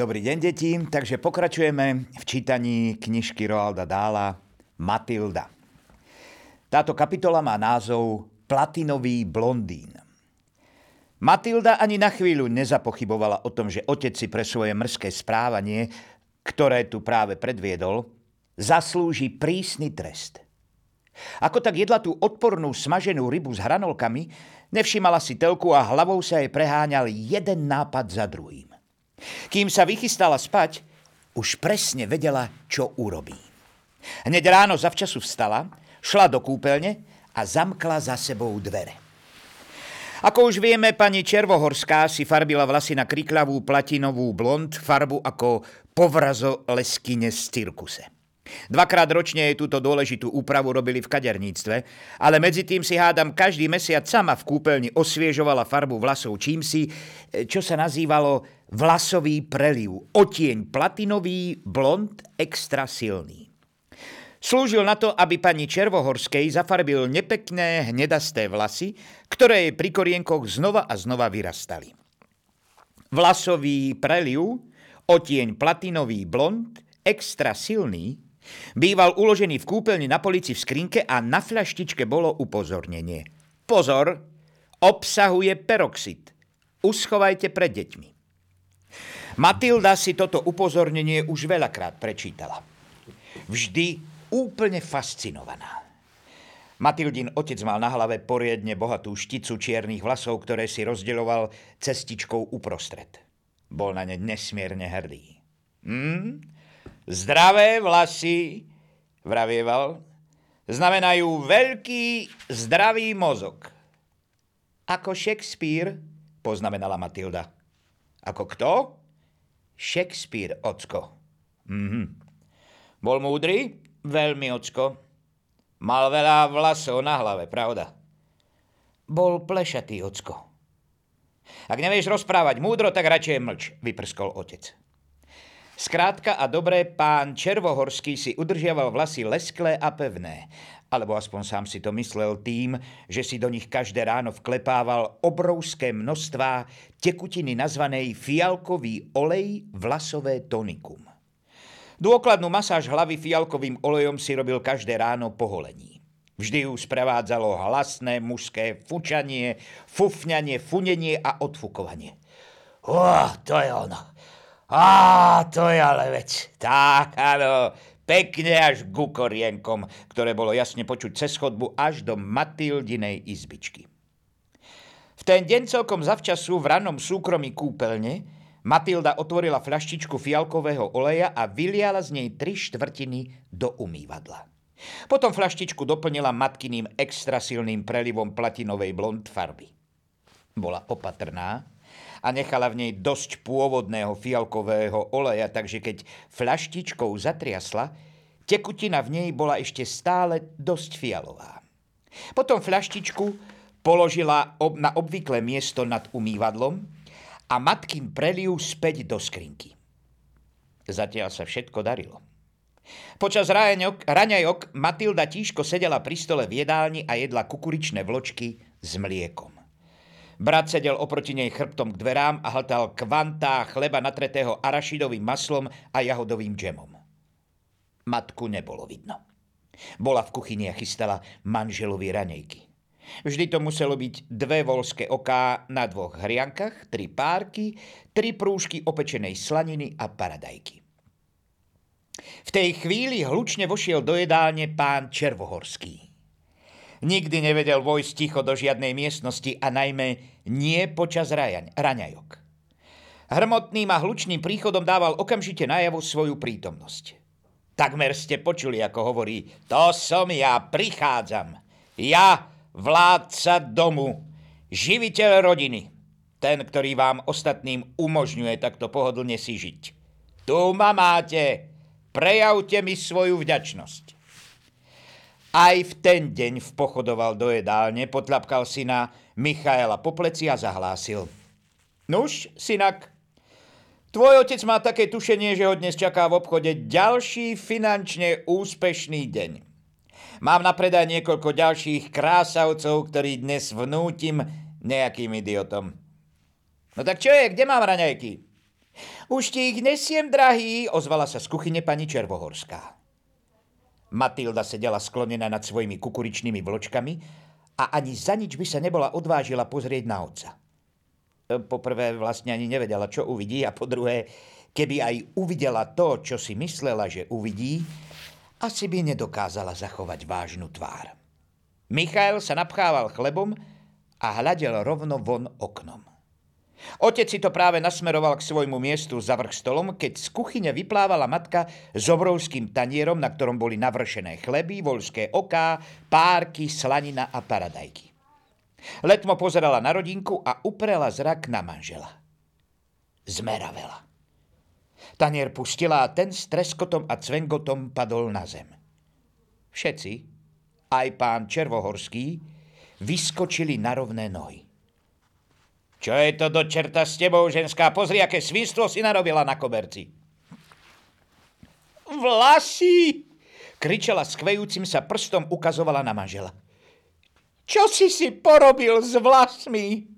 Dobrý deň, deti. Takže pokračujeme v čítaní knižky Roalda Dála Matilda. Táto kapitola má názov Platinový blondín. Matilda ani na chvíľu nezapochybovala o tom, že otec si pre svoje mrzké správanie, ktoré tu práve predviedol, zaslúži prísny trest. Ako tak jedla tú odpornú smaženú rybu s hranolkami, nevšimala si telku a hlavou sa jej preháňal jeden nápad za druhým. Kým sa vychystala spať, už presne vedela, čo urobí. Hneď ráno zavčasu vstala, šla do kúpeľne a zamkla za sebou dvere. Ako už vieme, pani Červohorská si farbila vlasy na kriklavú platinovú blond, farbu ako povrazo leskyne z cirkuse. Dvakrát ročne jej túto dôležitú úpravu robili v kaderníctve, ale medzi tým si hádam každý mesiac sama v kúpeľni osviežovala farbu vlasov čímsi, čo sa nazývalo vlasový preliv, otieň platinový, blond, extra silný. Slúžil na to, aby pani Červohorskej zafarbil nepekné hnedasté vlasy, ktoré jej pri korienkoch znova a znova vyrastali. Vlasový preliv, otieň platinový blond, extra silný, býval uložený v kúpeľni na polici v skrinke a na fľaštičke bolo upozornenie. Pozor, obsahuje peroxid. Uschovajte pred deťmi. Matilda si toto upozornenie už veľakrát prečítala. Vždy úplne fascinovaná. Matildin otec mal na hlave poriadne bohatú šticu čiernych vlasov, ktoré si rozdeľoval cestičkou uprostred. Bol na ne nesmierne hrdý. Hm? Zdravé vlasy, vravieval, znamenajú veľký, zdravý mozog. Ako Shakespeare, poznamenala Matilda. Ako kto? Shakespeare, ocko. Mhm. Bol múdry? Veľmi, ocko. Mal veľa vlasov na hlave, pravda? Bol plešatý, ocko. Ak nevieš rozprávať múdro, tak radšej mlč, vyprskol otec. Skrátka a dobré, pán Červohorský si udržiaval vlasy lesklé a pevné, alebo aspoň sám si to myslel tým, že si do nich každé ráno vklepával obrovské množstvá tekutiny nazvanej fialkový olej vlasové tonikum. Dôkladnú masáž hlavy fialkovým olejom si robil každé ráno po holení. Vždy ju sprevádzalo hlasné mužské fučanie, fufňanie, funenie a odfukovanie. Oh, to je ono. Á, to je ale vec. Tak, áno, pekne až ku korienkom, ktoré bolo jasne počuť cez chodbu až do Matildinej izbičky. V ten deň celkom zavčasu v ranom súkromí kúpeľne Matilda otvorila fľaštičku fialkového oleja a vyliala z nej tri štvrtiny do umývadla. Potom fľaštičku doplnila matkyným extrasilným prelivom platinovej blond farby. Bola opatrná a nechala v nej dosť pôvodného fialkového oleja, takže keď fľaštičkou zatriasla, tekutina v nej bola ešte stále dosť fialová. Potom fľaštičku položila na obvyklé miesto nad umývadlom, a matkin preliu späť do skrinky. Zatiaľ sa všetko darilo. Počas raňok, raňajok Matilda tížko sedela pri stole v jedálni a jedla kukuričné vločky s mliekom. Brat sedel oproti nej chrbtom k dverám a hltal kvantá chleba natretého arašidovým maslom a jahodovým džemom. Matku nebolo vidno. Bola v kuchyni a chystala manželovi ranejky. Vždy to muselo byť dve volské oká na dvoch hriankach, tri párky, tri prúžky opečenej slaniny a paradajky. V tej chvíli hlučne vošiel do jedálne pán Červohorský. Nikdy nevedel vojsť ticho do žiadnej miestnosti a najmä nie počas raňajok. Hrmotným a hlučným príchodom dával okamžite najavo svoju prítomnosť. Takmer ste počuli, ako hovorí, to som ja, prichádzam. Ja, vládca domu, živiteľ rodiny, ten, ktorý vám ostatným umožňuje takto pohodlne si žiť. Tu ma máte, prejavte mi svoju vďačnosť. Aj v ten deň vpochodoval do jedálne, potlapkal syna Michaela po pleci a zahlásil. Nuž, synak, tvoj otec má také tušenie, že ho dnes čaká v obchode ďalší finančne úspešný deň. Mám na predaj niekoľko ďalších krásavcov, ktorí dnes vnútim nejakým idiotom. No tak čo je, kde mám raňajky? Už ti ich nesiem, drahý, ozvala sa z kuchyne pani Červohorská. Matilda sedela sklonená nad svojimi kukuričnými vločkami a ani za nič by sa nebola odvážila pozrieť na otca. Poprvé vlastne ani nevedela, čo uvidí a po druhé, keby aj uvidela to, čo si myslela, že uvidí, asi by nedokázala zachovať vážnu tvár. Michael sa napchával chlebom a hľadel rovno von oknom. Otec si to práve nasmeroval k svojmu miestu za vrch stolom, keď z kuchyne vyplávala matka s obrovským tanierom, na ktorom boli navršené chleby, voľské oká, párky, slanina a paradajky. Letmo pozerala na rodinku a uprela zrak na manžela. Zmeravela. Tanier pustila a ten s treskotom a cvengotom padol na zem. Všetci, aj pán Červohorský, vyskočili na rovné nohy. Čo je to do čerta s tebou, ženská? Pozri, aké svinstvo si narobila na koberci. Vlasy! Kričala skvejúcim sa prstom, ukazovala na manžela. Čo si si porobil s vlasmi?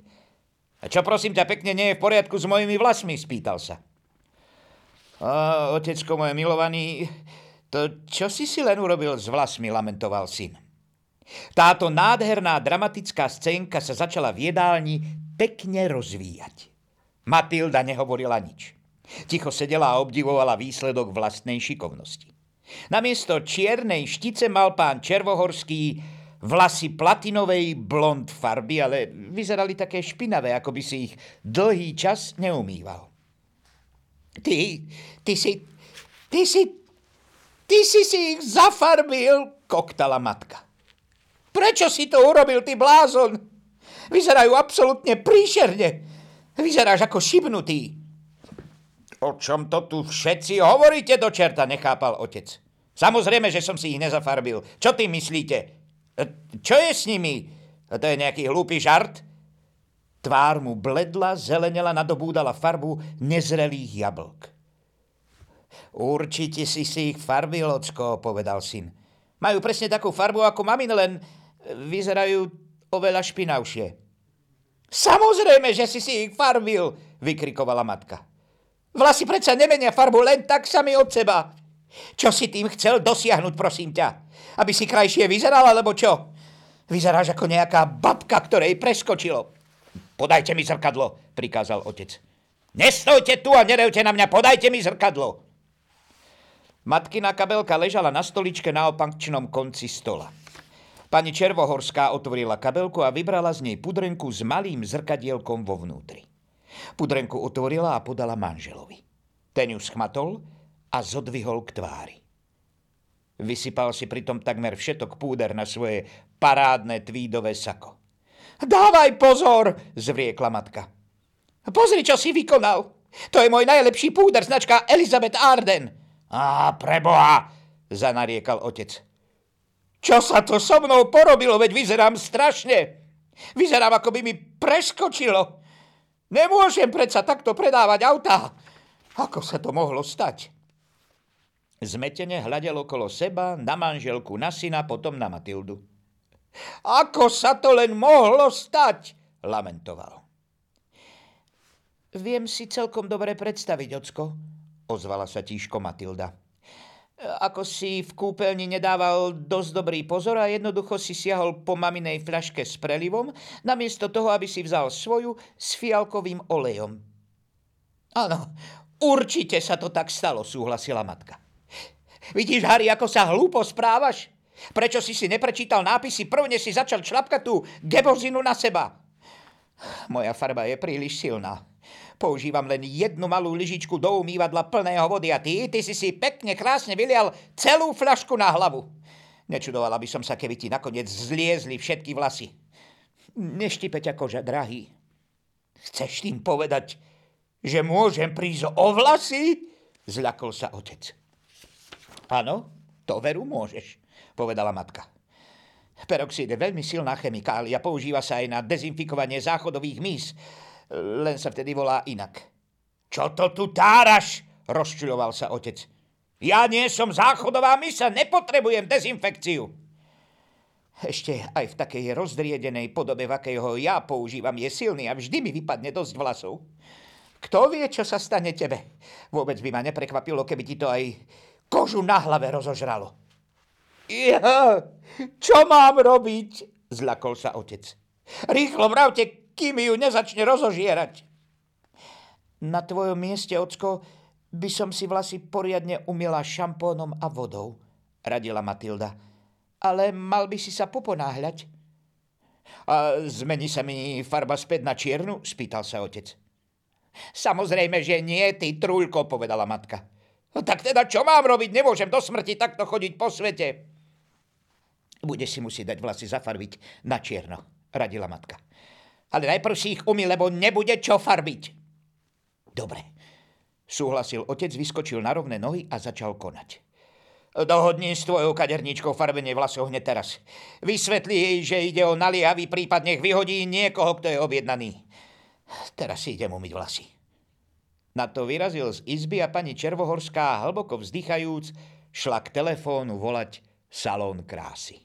A čo prosím ťa pekne nie je v poriadku s mojimi vlasmi? Spýtal sa. A, otecko môj milovaný, to čo si si len urobil s vlasmi, lamentoval syn. Táto nádherná dramatická scénka sa začala v jedálni pekne rozvíjať. Matilda nehovorila nič. Ticho sedela a obdivovala výsledok vlastnej šikovnosti. Namiesto čiernej štice mal pán Červohorský vlasy platinovej blond farby, ale vyzerali také špinavé, ako by si ich dlhý čas neumýval. Ty, ty si, ty si, ty si si ich zafarbil, koktala matka. Prečo si to urobil, ty blázon? Vyzerajú absolútne príšerne. Vyzeráš ako šibnutý. O čom to tu všetci hovoríte do čerta, nechápal otec. Samozrejme, že som si ich nezafarbil. Čo ty myslíte? E, čo je s nimi? To je nejaký hlúpy žart? Tvár mu bledla, zelenela, nadobúdala farbu nezrelých jablk. Určite si si ich farbil, ocko, povedal syn. Majú presne takú farbu ako mamin, len vyzerajú oveľa špinavšie. Samozrejme, že si si ich farbil, vykrikovala matka. Vlasy predsa nemenia farbu len tak sami od seba. Čo si tým chcel dosiahnuť, prosím ťa? Aby si krajšie vyzeral, alebo čo? Vyzeráš ako nejaká babka, ktorej preskočilo. Podajte mi zrkadlo, prikázal otec. Nestojte tu a nerevte na mňa, podajte mi zrkadlo. Matkina kabelka ležala na stoličke na opačnom konci stola. Pani Červohorská otvorila kabelku a vybrala z nej pudrenku s malým zrkadielkom vo vnútri. Pudrenku otvorila a podala manželovi. Ten ju schmatol a zodvihol k tvári. Vysypal si pritom takmer všetok púder na svoje parádne tvídové sako. Dávaj pozor, zvriekla matka. Pozri, čo si vykonal. To je môj najlepší púder, značka Elizabeth Arden. Á, preboha, zanariekal otec. Čo sa to so mnou porobilo, veď vyzerám strašne. Vyzerám, ako by mi preskočilo. Nemôžem predsa takto predávať autá. Ako sa to mohlo stať? Zmetene hľadel okolo seba, na manželku, na syna, potom na Matildu. Ako sa to len mohlo stať? Lamentoval. Viem si celkom dobre predstaviť, ocko, ozvala sa tížko Matilda. Ako si v kúpeľni nedával dosť dobrý pozor a jednoducho si siahol po maminej fľaške s prelivom, namiesto toho, aby si vzal svoju s fialkovým olejom. Áno, určite sa to tak stalo, súhlasila matka. Vidíš, Harry, ako sa hlúpo správaš? Prečo si si neprečítal nápisy, prvne si začal člapkať tú gebozinu na seba? Moja farba je príliš silná. Používam len jednu malú lyžičku do umývadla plného vody a ty, ty si si pekne krásne vylial celú fľašku na hlavu. Nečudovala by som sa, keby ti nakoniec zliezli všetky vlasy. Neštipeť koža, drahý. Chceš tým povedať, že môžem prísť o vlasy? Zľakol sa otec. Áno, to veru môžeš povedala matka. Peroxid je veľmi silná chemikália, používa sa aj na dezinfikovanie záchodových mís, len sa vtedy volá inak. Čo to tu táraš? rozčuloval sa otec. Ja nie som záchodová misa, nepotrebujem dezinfekciu. Ešte aj v takej rozdriedenej podobe, v akej ho ja používam, je silný a vždy mi vypadne dosť vlasov. Kto vie, čo sa stane tebe? Vôbec by ma neprekvapilo, keby ti to aj kožu na hlave rozožralo. Ja, čo mám robiť? Zlakol sa otec. Rýchlo vravte, kým ju nezačne rozožierať. Na tvojom mieste, ocko, by som si vlasy poriadne umila šampónom a vodou, radila Matilda. Ale mal by si sa poponáhľať. A zmení sa mi farba späť na čiernu? spýtal sa otec. Samozrejme, že nie, ty trúľko, povedala matka. No tak teda čo mám robiť? Nemôžem do smrti takto chodiť po svete. Budeš si musieť dať vlasy zafarbiť na čierno, radila matka. Ale najprv si ich umy, lebo nebude čo farbiť. Dobre, súhlasil otec, vyskočil na rovné nohy a začal konať. Dohodni s tvojou kaderničkou farbenie vlasov hneď teraz. Vysvetli jej, že ide o naliehavý prípad, nech vyhodí niekoho, kto je objednaný. Teraz si idem umyť vlasy. Na to vyrazil z izby a pani Červohorská, hlboko vzdychajúc, šla k telefónu volať salón krásy.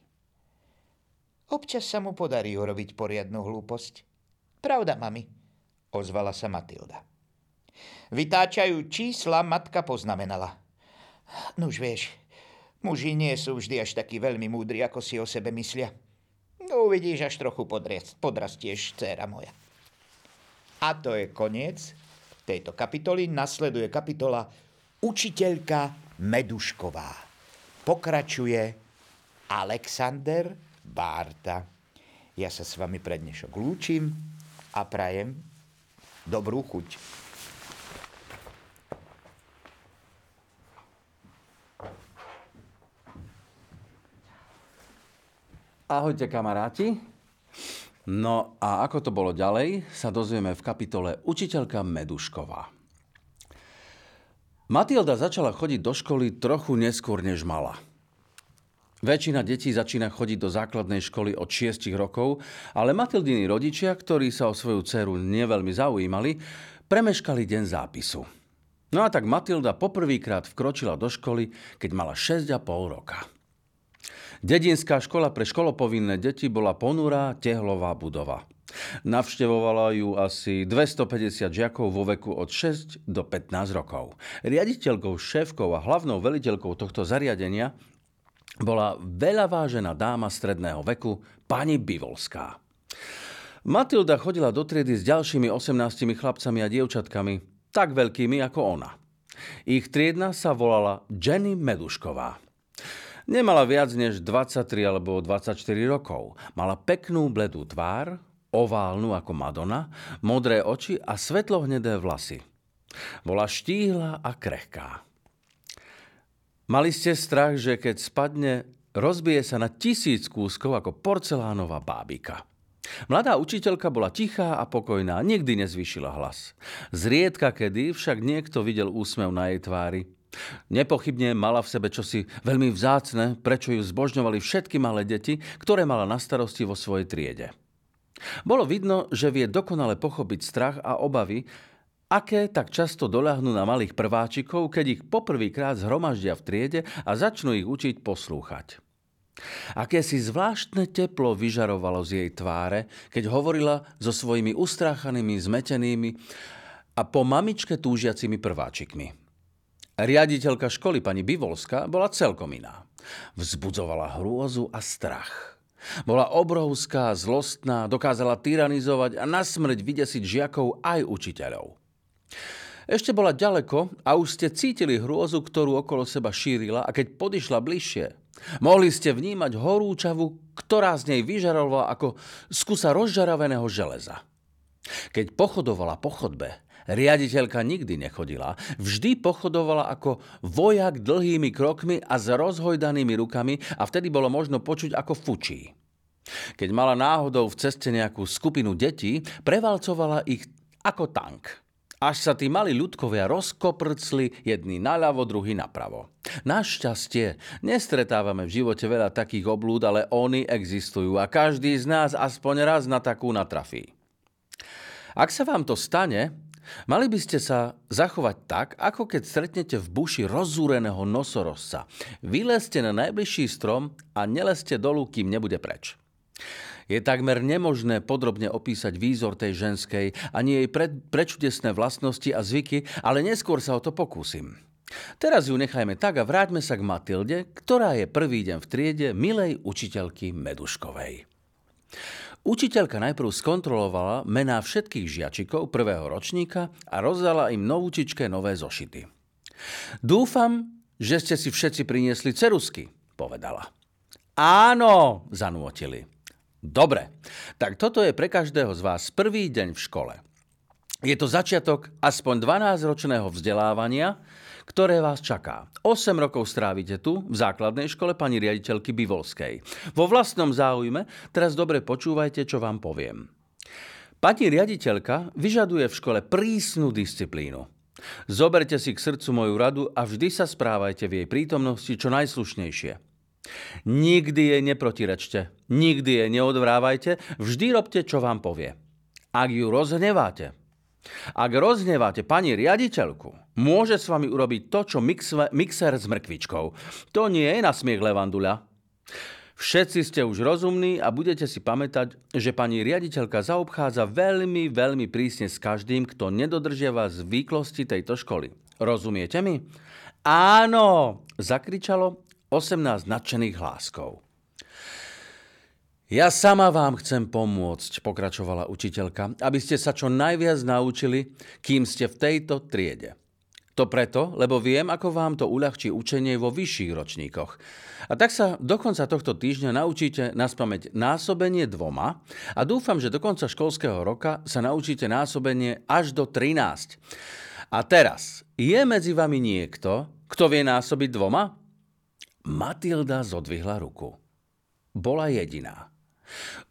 Občas sa mu podarí urobiť poriadnu hlúposť. Pravda, mami, ozvala sa Matilda. Vytáčajú čísla, matka poznamenala. Nuž vieš, Muži nie sú vždy až takí veľmi múdri, ako si o sebe myslia. No uvidíš, až trochu podrastieš, dcéra moja. A to je koniec tejto kapitoly. Nasleduje kapitola Učiteľka Medušková. Pokračuje Alexander Bárta. Ja sa s vami pre dnešok lúčim a prajem dobrú chuť. Ahojte kamaráti. No a ako to bolo ďalej, sa dozvieme v kapitole Učiteľka Medušková. Matilda začala chodiť do školy trochu neskôr, než mala. Väčšina detí začína chodiť do základnej školy od 6 rokov, ale Matildiny rodičia, ktorí sa o svoju dceru neveľmi zaujímali, premeškali deň zápisu. No a tak Matilda poprvýkrát vkročila do školy, keď mala 6,5 roka. Dedinská škola pre školopovinné deti bola ponurá tehlová budova. Navštevovala ju asi 250 žiakov vo veku od 6 do 15 rokov. Riaditeľkou, šéfkou a hlavnou veliteľkou tohto zariadenia bola veľa vážená dáma stredného veku, pani Bivolská. Matilda chodila do triedy s ďalšími 18 chlapcami a dievčatkami, tak veľkými ako ona. Ich triedna sa volala Jenny Medušková. Nemala viac než 23 alebo 24 rokov. Mala peknú bledú tvár, oválnu ako Madonna, modré oči a svetlohnedé vlasy. Bola štíhla a krehká. Mali ste strach, že keď spadne, rozbije sa na tisíc kúskov ako porcelánová bábika. Mladá učiteľka bola tichá a pokojná, nikdy nezvyšila hlas. Zriedka kedy však niekto videl úsmev na jej tvári. Nepochybne mala v sebe čosi veľmi vzácne, prečo ju zbožňovali všetky malé deti, ktoré mala na starosti vo svojej triede. Bolo vidno, že vie dokonale pochopiť strach a obavy, aké tak často doľahnú na malých prváčikov, keď ich poprvýkrát zhromaždia v triede a začnú ich učiť poslúchať. Aké si zvláštne teplo vyžarovalo z jej tváre, keď hovorila so svojimi ustráchanými, zmetenými a po mamičke túžiacimi prváčikmi. Riaditeľka školy pani Bivolska bola celkom iná. Vzbudzovala hrôzu a strach. Bola obrovská, zlostná, dokázala tyranizovať a nasmrť vydesiť žiakov aj učiteľov. Ešte bola ďaleko a už ste cítili hrôzu, ktorú okolo seba šírila a keď podišla bližšie, mohli ste vnímať horúčavu, ktorá z nej vyžarovala ako skúsa rozžaraveného železa. Keď pochodovala po chodbe, riaditeľka nikdy nechodila. Vždy pochodovala ako vojak dlhými krokmi a s rozhojdanými rukami a vtedy bolo možno počuť ako fučí. Keď mala náhodou v ceste nejakú skupinu detí, prevalcovala ich ako tank. Až sa tí mali ľudkovia rozkoprcli jedný naľavo, druhý napravo. Našťastie, nestretávame v živote veľa takých oblúd, ale oni existujú a každý z nás aspoň raz na takú natrafí. Ak sa vám to stane, Mali by ste sa zachovať tak, ako keď stretnete v buši rozúreného nosorozca. Vylezte na najbližší strom a nelezte dolu, kým nebude preč. Je takmer nemožné podrobne opísať výzor tej ženskej, ani jej pre, prečudesné vlastnosti a zvyky, ale neskôr sa o to pokúsim. Teraz ju nechajme tak a vráťme sa k Matilde, ktorá je prvý deň v triede milej učiteľky Meduškovej. Učiteľka najprv skontrolovala mená všetkých žiačikov prvého ročníka a rozdala im novúčičke nové zošity. Dúfam, že ste si všetci priniesli cerusky, povedala. Áno, zanúotili. Dobre, tak toto je pre každého z vás prvý deň v škole. Je to začiatok aspoň 12-ročného vzdelávania, ktoré vás čaká. 8 rokov strávite tu, v základnej škole pani riaditeľky Bivolskej. Vo vlastnom záujme teraz dobre počúvajte, čo vám poviem. Pani riaditeľka vyžaduje v škole prísnu disciplínu. Zoberte si k srdcu moju radu a vždy sa správajte v jej prítomnosti čo najslušnejšie. Nikdy jej neprotirečte, nikdy jej neodvrávajte, vždy robte, čo vám povie. Ak ju rozhneváte, ak rozhneváte pani riaditeľku, môže s vami urobiť to, čo mixer s mrkvičkou. To nie je na smiech Levanduľa. Všetci ste už rozumní a budete si pamätať, že pani riaditeľka zaobchádza veľmi, veľmi prísne s každým, kto nedodržiava zvyklosti tejto školy. Rozumiete mi? Áno, zakričalo 18 nadšených hláskov. Ja sama vám chcem pomôcť, pokračovala učiteľka, aby ste sa čo najviac naučili, kým ste v tejto triede. To preto, lebo viem, ako vám to uľahčí učenie vo vyšších ročníkoch. A tak sa do konca tohto týždňa naučíte naspamäť násobenie dvoma a dúfam, že do konca školského roka sa naučíte násobenie až do 13. A teraz, je medzi vami niekto, kto vie násobiť dvoma? Matilda zodvihla ruku. Bola jediná.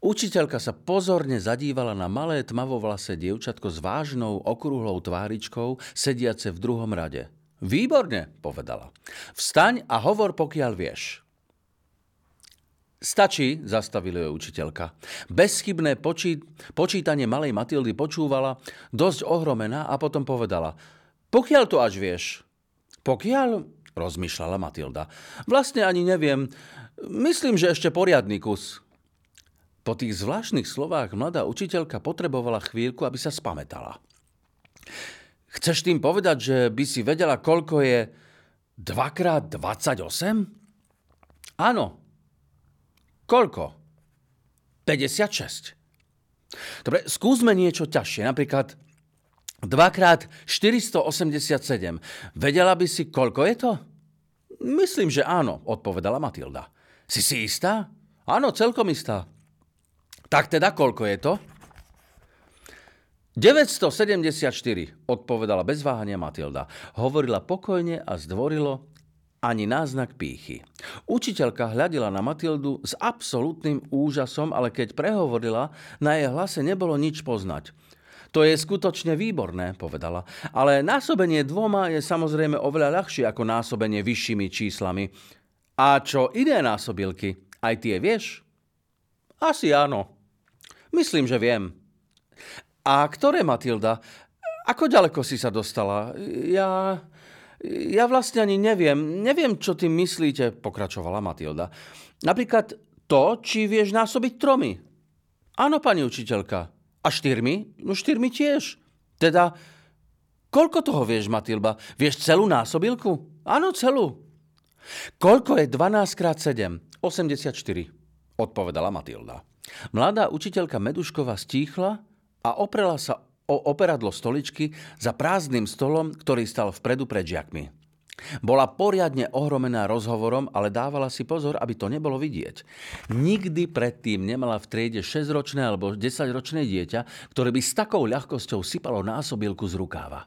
Učiteľka sa pozorne zadívala na malé tmavovlasé dievčatko s vážnou okrúhlou tváričkou, sediace v druhom rade. Výborne, povedala. Vstaň a hovor, pokiaľ vieš. Stačí, zastavila ju učiteľka. Bezchybné počí, počítanie malej Matildy počúvala, dosť ohromená a potom povedala. Pokiaľ to až vieš. Pokiaľ, rozmýšľala Matilda. Vlastne ani neviem. Myslím, že ešte poriadny kus. Po tých zvláštnych slovách mladá učiteľka potrebovala chvíľku, aby sa spametala. Chceš tým povedať, že by si vedela, koľko je 2x28? Áno. Koľko? 56. Dobre, skúsme niečo ťažšie. Napríklad 2x487. Vedela by si, koľko je to? Myslím, že áno, odpovedala Matilda. Si si istá? Áno, celkom istá. Tak teda koľko je to? 974, odpovedala bez váhania Matilda. Hovorila pokojne a zdvorilo, ani náznak pýchy. Učiteľka hľadila na Matildu s absolútnym úžasom, ale keď prehovorila, na jej hlase nebolo nič poznať. To je skutočne výborné, povedala, ale násobenie dvoma je samozrejme oveľa ľahšie ako násobenie vyššími číslami. A čo iné násobilky? Aj tie vieš? Asi áno, Myslím, že viem. A ktoré, Matilda? Ako ďaleko si sa dostala? Ja... Ja vlastne ani neviem. Neviem, čo tým myslíte, pokračovala Matilda. Napríklad to, či vieš násobiť tromi. Áno, pani učiteľka. A štyrmi? No štyrmi tiež. Teda, koľko toho vieš, Matilda? Vieš celú násobilku? Áno, celú. Koľko je 12 krát 7? 84, odpovedala Matilda. Mladá učiteľka Meduškova stíchla a oprela sa o operadlo stoličky za prázdnym stolom, ktorý stal vpredu pred žiakmi. Bola poriadne ohromená rozhovorom, ale dávala si pozor, aby to nebolo vidieť. Nikdy predtým nemala v triede 6-ročné alebo 10-ročné dieťa, ktoré by s takou ľahkosťou sypalo násobilku z rukáva.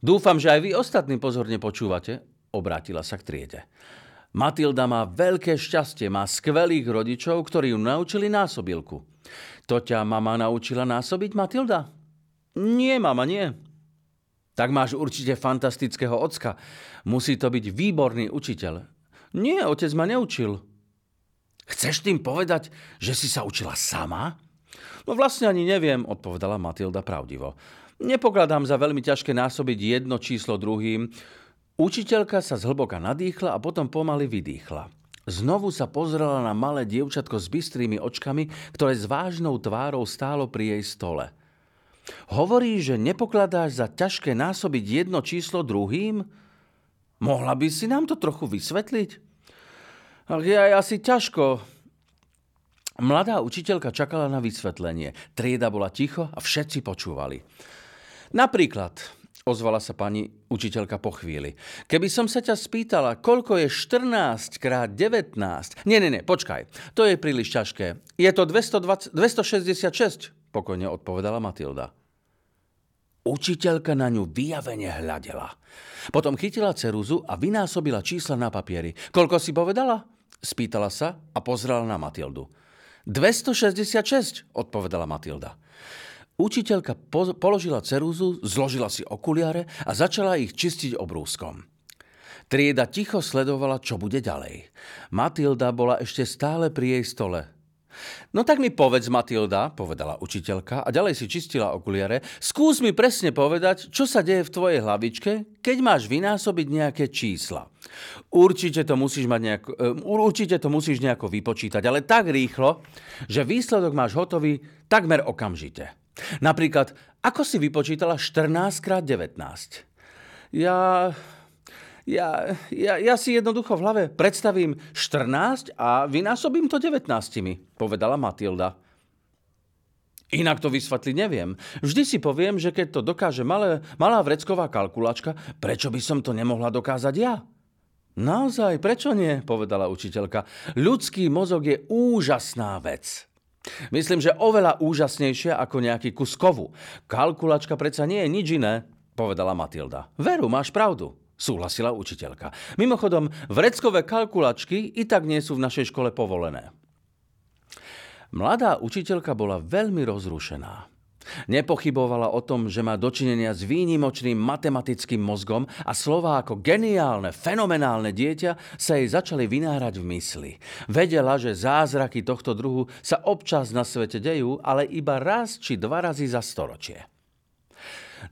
Dúfam, že aj vy ostatní pozorne počúvate, obrátila sa k triede. Matilda má veľké šťastie, má skvelých rodičov, ktorí ju naučili násobilku. To ťa mama naučila násobiť, Matilda? Nie, mama, nie. Tak máš určite fantastického ocka. Musí to byť výborný učiteľ. Nie, otec ma neučil. Chceš tým povedať, že si sa učila sama? No vlastne ani neviem, odpovedala Matilda pravdivo. Nepokladám za veľmi ťažké násobiť jedno číslo druhým. Učiteľka sa zhlboka nadýchla a potom pomaly vydýchla. Znovu sa pozrela na malé dievčatko s bystrými očkami, ktoré s vážnou tvárou stálo pri jej stole. Hovorí, že nepokladáš za ťažké násobiť jedno číslo druhým? Mohla by si nám to trochu vysvetliť? Ach, ja asi ťažko. Mladá učiteľka čakala na vysvetlenie. Trieda bola ticho a všetci počúvali. Napríklad, ozvala sa pani učiteľka po chvíli. Keby som sa ťa spýtala, koľko je 14 krát 19... Nie, nie, nie, počkaj, to je príliš ťažké. Je to 220, 266, pokojne odpovedala Matilda. Učiteľka na ňu vyjavene hľadela. Potom chytila ceruzu a vynásobila čísla na papieri. Koľko si povedala? Spýtala sa a pozrela na Matildu. 266, odpovedala Matilda. Učiteľka po- položila cerúzu, zložila si okuliare a začala ich čistiť obrúskom. Trieda ticho sledovala, čo bude ďalej. Matilda bola ešte stále pri jej stole. No tak mi povedz, Matilda, povedala učiteľka a ďalej si čistila okuliare, skús mi presne povedať, čo sa deje v tvojej hlavičke, keď máš vynásobiť nejaké čísla. Určite to musíš, mať nejako, um, určite to musíš nejako vypočítať, ale tak rýchlo, že výsledok máš hotový takmer okamžite. Napríklad, ako si vypočítala 14 x 19? Ja, ja, ja, ja si jednoducho v hlave predstavím 14 a vynásobím to 19, povedala Matilda. Inak to vysvetliť neviem. Vždy si poviem, že keď to dokáže malé, malá vrecková kalkulačka, prečo by som to nemohla dokázať ja? Naozaj, prečo nie? povedala učiteľka. Ľudský mozog je úžasná vec. Myslím, že oveľa úžasnejšia ako nejaký kus kovu. Kalkulačka predsa nie je nič iné, povedala Matilda. Veru, máš pravdu, súhlasila učiteľka. Mimochodom, vreckové kalkulačky i tak nie sú v našej škole povolené. Mladá učiteľka bola veľmi rozrušená. Nepochybovala o tom, že má dočinenia s výnimočným matematickým mozgom a slova ako geniálne, fenomenálne dieťa sa jej začali vynárať v mysli. Vedela, že zázraky tohto druhu sa občas na svete dejú, ale iba raz či dva razy za storočie.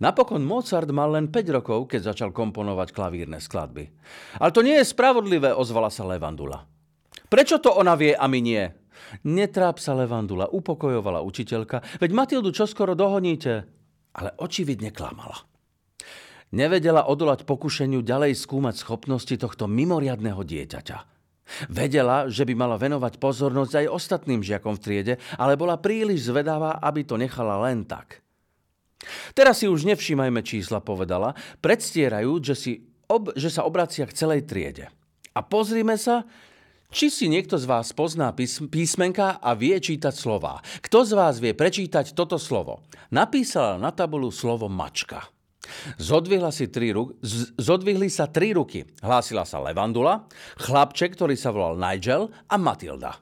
Napokon Mozart mal len 5 rokov, keď začal komponovať klavírne skladby. Ale to nie je spravodlivé, ozvala sa Levandula. Prečo to ona vie a my nie? Netráp sa Levandula, upokojovala učiteľka, veď Matildu čoskoro dohoníte. Ale očividne klamala. Nevedela odolať pokušeniu ďalej skúmať schopnosti tohto mimoriadného dieťaťa. Vedela, že by mala venovať pozornosť aj ostatným žiakom v triede, ale bola príliš zvedavá, aby to nechala len tak. Teraz si už nevšímajme čísla, povedala, predstierajúc, že, si ob, že sa obracia k celej triede. A pozrime sa, či si niekto z vás pozná písmenka a vie čítať slova? Kto z vás vie prečítať toto slovo? Napísala na tabulu slovo mačka. Zodvihla si tri ru- zodvihli sa tri ruky. Hlásila sa Levandula, chlapček, ktorý sa volal Nigel a Matilda.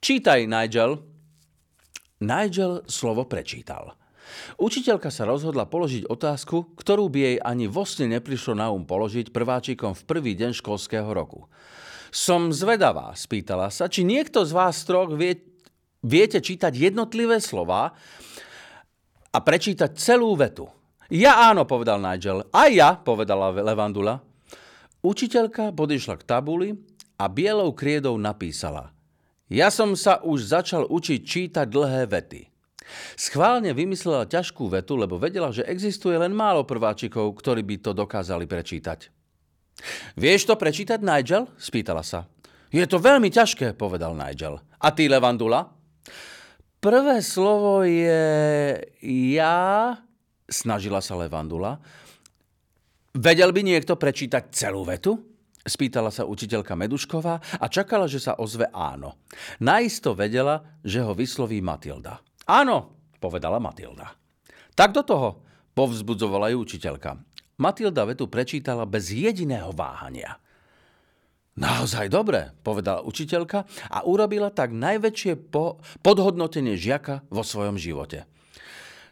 Čítaj, Nigel. Nigel slovo prečítal. Učiteľka sa rozhodla položiť otázku, ktorú by jej ani vo sne neprišlo na um položiť prváčikom v prvý deň školského roku. Som zvedavá, spýtala sa, či niekto z vás troch vie, viete čítať jednotlivé slova a prečítať celú vetu. Ja áno, povedal Nigel. A ja, povedala Levandula. Učiteľka podišla k tabuli a bielou kriedou napísala. Ja som sa už začal učiť čítať dlhé vety. Schválne vymyslela ťažkú vetu, lebo vedela, že existuje len málo prváčikov, ktorí by to dokázali prečítať. Vieš to prečítať, Nigel? Spýtala sa. Je to veľmi ťažké, povedal Nigel. A ty, Levandula? Prvé slovo je ja, snažila sa Levandula. Vedel by niekto prečítať celú vetu? Spýtala sa učiteľka Medušková a čakala, že sa ozve áno. Najisto vedela, že ho vysloví Matilda. Áno, povedala Matilda. Tak do toho, povzbudzovala ju učiteľka. Matilda vetu prečítala bez jediného váhania. Naozaj dobre, povedala učiteľka a urobila tak najväčšie po- podhodnotenie žiaka vo svojom živote.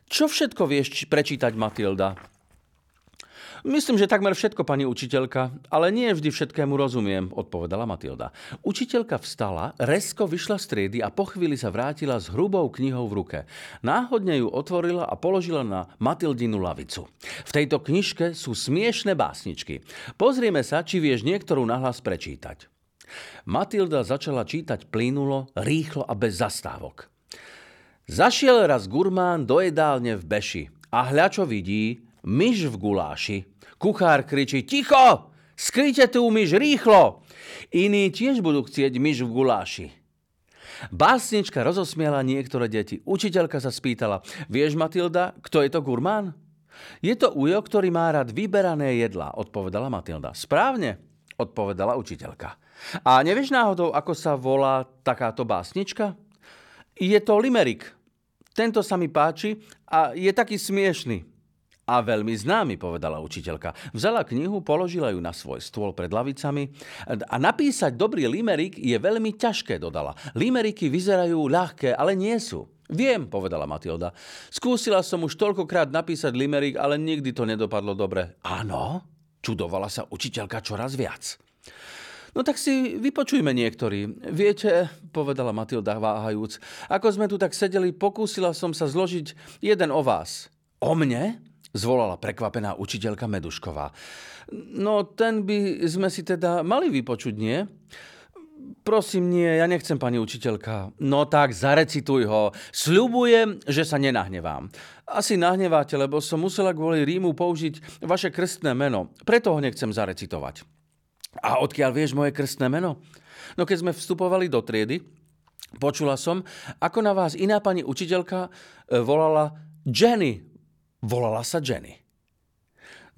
Čo všetko vieš prečítať, Matilda? Myslím, že takmer všetko, pani učiteľka, ale nie vždy všetkému rozumiem, odpovedala Matilda. Učiteľka vstala, resko vyšla z triedy a po chvíli sa vrátila s hrubou knihou v ruke. Náhodne ju otvorila a položila na Matildinu lavicu. V tejto knižke sú smiešne básničky. Pozrieme sa, či vieš niektorú nahlas prečítať. Matilda začala čítať plynulo, rýchlo a bez zastávok. Zašiel raz gurmán do jedálne v Beši a hľa čo vidí, myš v guláši. Kuchár kričí, ticho, skryte tu myš rýchlo. Iní tiež budú chcieť myš v guláši. Básnička rozosmiala niektoré deti. Učiteľka sa spýtala, vieš Matilda, kto je to gurmán? Je to ujo, ktorý má rád vyberané jedlá, odpovedala Matilda. Správne, odpovedala učiteľka. A nevieš náhodou, ako sa volá takáto básnička? Je to Limerick. Tento sa mi páči a je taký smiešný. A veľmi známy, povedala učiteľka. Vzala knihu, položila ju na svoj stôl pred lavicami a napísať dobrý limerik je veľmi ťažké, dodala. Limeriky vyzerajú ľahké, ale nie sú. Viem, povedala Matilda. Skúsila som už toľkokrát napísať limerik, ale nikdy to nedopadlo dobre. Áno? Čudovala sa učiteľka čoraz viac. No tak si vypočujme niektorí. Viete, povedala Matilda váhajúc, ako sme tu tak sedeli, pokúsila som sa zložiť jeden o vás. O mne? Zvolala prekvapená učiteľka Medušková. No ten by sme si teda mali vypočuť, nie? Prosím, nie, ja nechcem, pani učiteľka. No tak, zarecituj ho. Sľubujem, že sa nenahnevám. Asi nahneváte, lebo som musela kvôli Rímu použiť vaše krstné meno. Preto ho nechcem zarecitovať. A odkiaľ vieš moje krstné meno? No keď sme vstupovali do triedy, počula som, ako na vás iná pani učiteľka e, volala Jenny, Volala sa Jenny.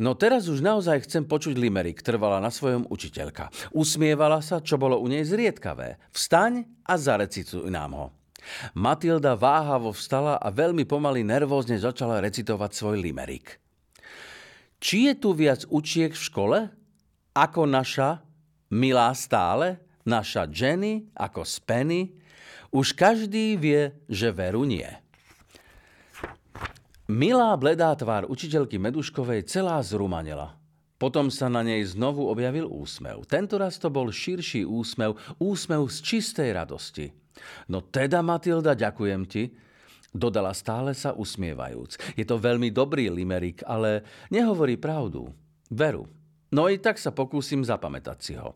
No teraz už naozaj chcem počuť Limerick, trvala na svojom učiteľka. Usmievala sa, čo bolo u nej zriedkavé. Vstaň a zarecituj nám ho. Matilda váhavo vstala a veľmi pomaly nervózne začala recitovať svoj Limerick. Či je tu viac učiek v škole? Ako naša, milá stále, naša Jenny, ako Spenny? Už každý vie, že veru nie. Milá bledá tvár učiteľky Meduškovej celá zrumanela. Potom sa na nej znovu objavil úsmev. Tentoraz to bol širší úsmev, úsmev z čistej radosti. No teda, Matilda, ďakujem ti, dodala stále sa usmievajúc. Je to veľmi dobrý limerik, ale nehovorí pravdu. Veru. No i tak sa pokúsim zapamätať si ho.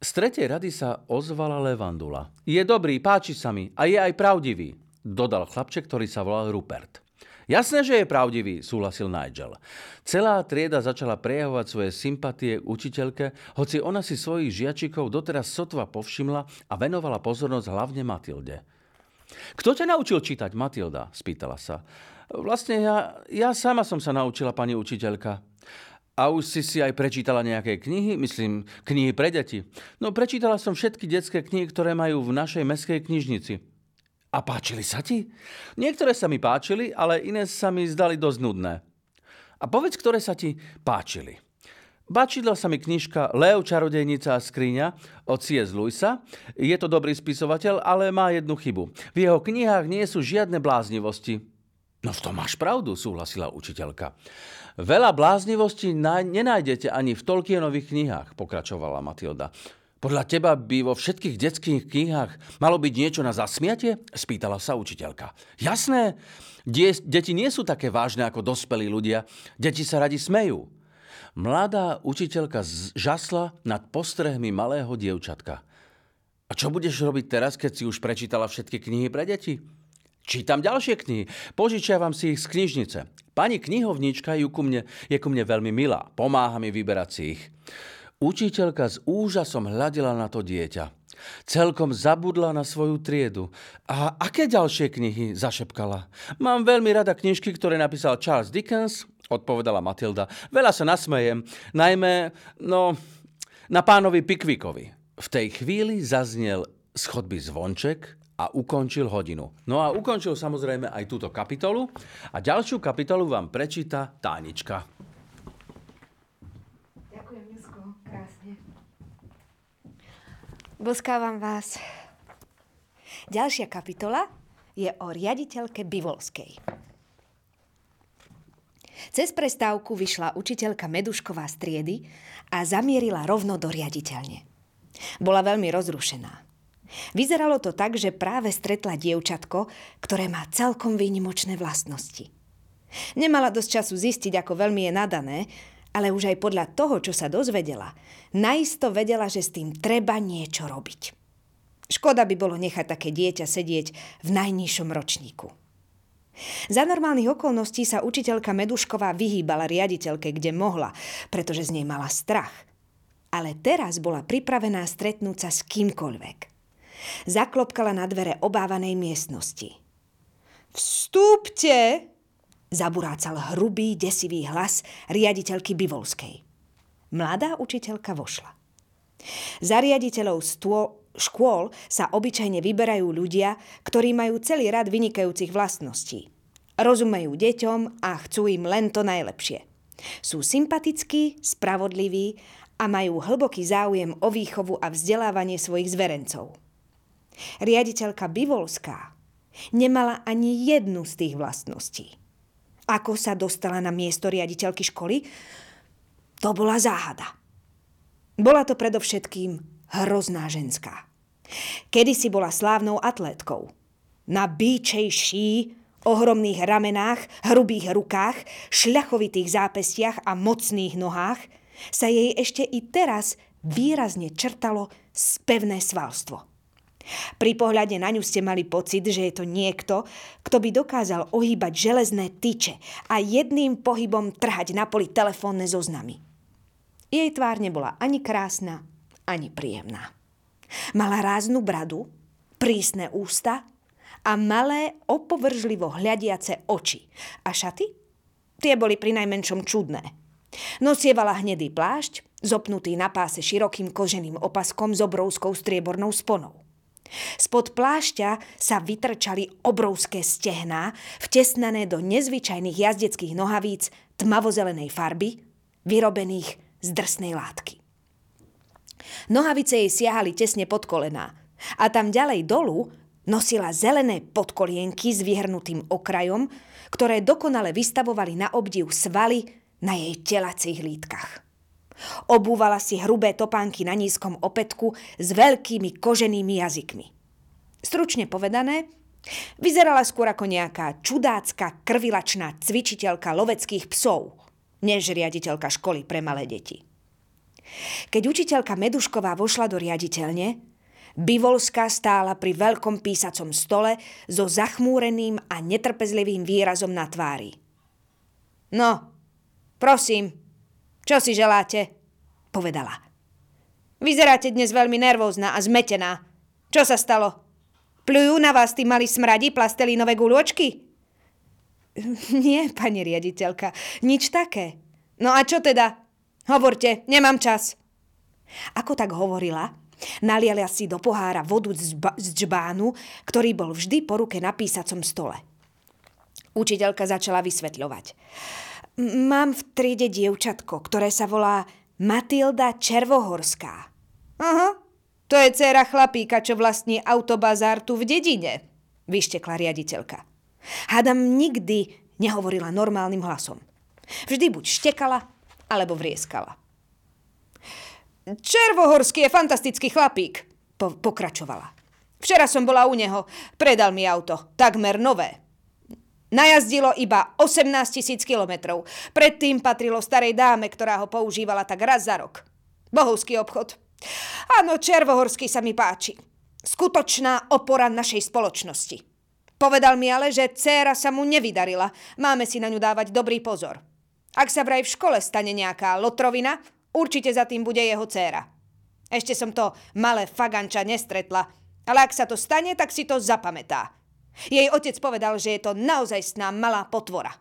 Z tretej rady sa ozvala Levandula. Je dobrý, páči sa mi a je aj pravdivý, dodal chlapček, ktorý sa volal Rupert. Jasné, že je pravdivý, súhlasil Nigel. Celá trieda začala prejavovať svoje sympatie k učiteľke, hoci ona si svojich žiačikov doteraz sotva povšimla a venovala pozornosť hlavne Matilde. Kto ťa naučil čítať, Matilda? spýtala sa. Vlastne ja, ja sama som sa naučila, pani učiteľka. A už si si aj prečítala nejaké knihy, myslím, knihy pre deti. No prečítala som všetky detské knihy, ktoré majú v našej meskej knižnici. A páčili sa ti? Niektoré sa mi páčili, ale iné sa mi zdali dosť nudné. A povedz, ktoré sa ti páčili. Páčila sa mi knižka Leo, čarodejnica a skriňa od C.S. Lewisa. Je to dobrý spisovateľ, ale má jednu chybu. V jeho knihách nie sú žiadne bláznivosti. No v tom máš pravdu, súhlasila učiteľka. Veľa bláznivostí nenájdete ani v Tolkienových knihách, pokračovala Matilda. Podľa teba by vo všetkých detských knihách malo byť niečo na zasmiatie? Spýtala sa učiteľka. Jasné, Die, deti nie sú také vážne ako dospelí ľudia. Deti sa radi smejú. Mladá učiteľka žasla nad postrehmi malého dievčatka. A čo budeš robiť teraz, keď si už prečítala všetky knihy pre deti? Čítam ďalšie knihy. Požičiavam si ich z knižnice. Pani knihovnička je ku mne, je ku mne veľmi milá. Pomáha mi vyberať si ich. Učiteľka s úžasom hľadela na to dieťa. Celkom zabudla na svoju triedu. A aké ďalšie knihy? zašepkala. Mám veľmi rada knižky, ktoré napísal Charles Dickens, odpovedala Matilda. Veľa sa nasmejem, najmä, no, na pánovi Pikvikovi. V tej chvíli zaznel schodby zvonček a ukončil hodinu. No a ukončil samozrejme aj túto kapitolu a ďalšiu kapitolu vám prečíta Tánička. Boskávam vás. Ďalšia kapitola je o riaditeľke Bivolskej. Cez prestávku vyšla učiteľka Medušková z triedy a zamierila rovno do riaditeľne. Bola veľmi rozrušená. Vyzeralo to tak, že práve stretla dievčatko, ktoré má celkom výnimočné vlastnosti. Nemala dosť času zistiť, ako veľmi je nadané, Ale už aj podľa toho, čo sa dozvedela, naisto vedela, že s tým treba niečo robiť. Škoda by bolo nechať také dieťa sedieť v najnižšom ročníku. Za normálnych okolností sa učiteľka Medušková vyhýbala riaditeľke, kde mohla, pretože z nej mala strach. Ale teraz bola pripravená stretnúť sa s kýmkoľvek. Zaklopkala na dvere obávanej miestnosti. Vstúpte! Zaburácal hrubý, desivý hlas riaditeľky Bivolskej. Mladá učiteľka vošla. Za riaditeľov škôl sa obyčajne vyberajú ľudia, ktorí majú celý rad vynikajúcich vlastností. Rozumejú deťom a chcú im len to najlepšie. Sú sympatickí, spravodliví a majú hlboký záujem o výchovu a vzdelávanie svojich zverencov. Riaditeľka Bivolská nemala ani jednu z tých vlastností. Ako sa dostala na miesto riaditeľky školy? To bola záhada. Bola to predovšetkým hrozná ženská. Kedy si bola slávnou atlétkou. Na bíčej ší, ohromných ramenách, hrubých rukách, šľachovitých zápestiach a mocných nohách sa jej ešte i teraz výrazne črtalo spevné svalstvo. Pri pohľade na ňu ste mali pocit, že je to niekto, kto by dokázal ohýbať železné tyče a jedným pohybom trhať na poli telefónne zoznamy. Jej tvár nebola ani krásna, ani príjemná. Mala ráznu bradu, prísne ústa a malé, opovržlivo hľadiace oči. A šaty? Tie boli pri najmenšom čudné. Nosievala hnedý plášť, zopnutý na páse širokým koženým opaskom s obrovskou striebornou sponou. Spod plášťa sa vytrčali obrovské stehná, vtesnané do nezvyčajných jazdeckých nohavíc tmavozelenej farby, vyrobených z drsnej látky. Nohavice jej siahali tesne pod kolená a tam ďalej dolu nosila zelené podkolienky s vyhrnutým okrajom, ktoré dokonale vystavovali na obdiv svaly na jej telacích lítkach. Obúvala si hrubé topánky na nízkom opätku s veľkými koženými jazykmi. Stručne povedané, vyzerala skôr ako nejaká čudácka krvilačná cvičiteľka loveckých psov, než riaditeľka školy pre malé deti. Keď učiteľka Medušková vošla do riaditeľne, Bivolská stála pri veľkom písacom stole so zachmúreným a netrpezlivým výrazom na tvári. No, prosím, čo si želáte? Povedala. Vyzeráte dnes veľmi nervózna a zmetená. Čo sa stalo? Plujú na vás tí mali smradi plastelínové guľočky? Nie, pani riaditeľka, nič také. No a čo teda? Hovorte, nemám čas. Ako tak hovorila, naliala si do pohára vodu z, z džbánu, ktorý bol vždy po ruke na písacom stole. Učiteľka začala vysvetľovať. Mám v triede dievčatko, ktoré sa volá Matilda Červohorská. Aha, to je dcera chlapíka, čo vlastní autobazár tu v dedine, vyštekla riaditeľka. Hádam nikdy nehovorila normálnym hlasom. Vždy buď štekala, alebo vrieskala. Červohorský je fantastický chlapík, po- pokračovala. Včera som bola u neho, predal mi auto, takmer nové. Najazdilo iba 18 tisíc kilometrov. Predtým patrilo starej dáme, ktorá ho používala tak raz za rok. Bohovský obchod. Áno, Červohorský sa mi páči. Skutočná opora našej spoločnosti. Povedal mi ale, že dcéra sa mu nevydarila. Máme si na ňu dávať dobrý pozor. Ak sa vraj v škole stane nejaká lotrovina, určite za tým bude jeho dcéra. Ešte som to malé faganča nestretla, ale ak sa to stane, tak si to zapamätá. Jej otec povedal, že je to naozaj sná malá potvora.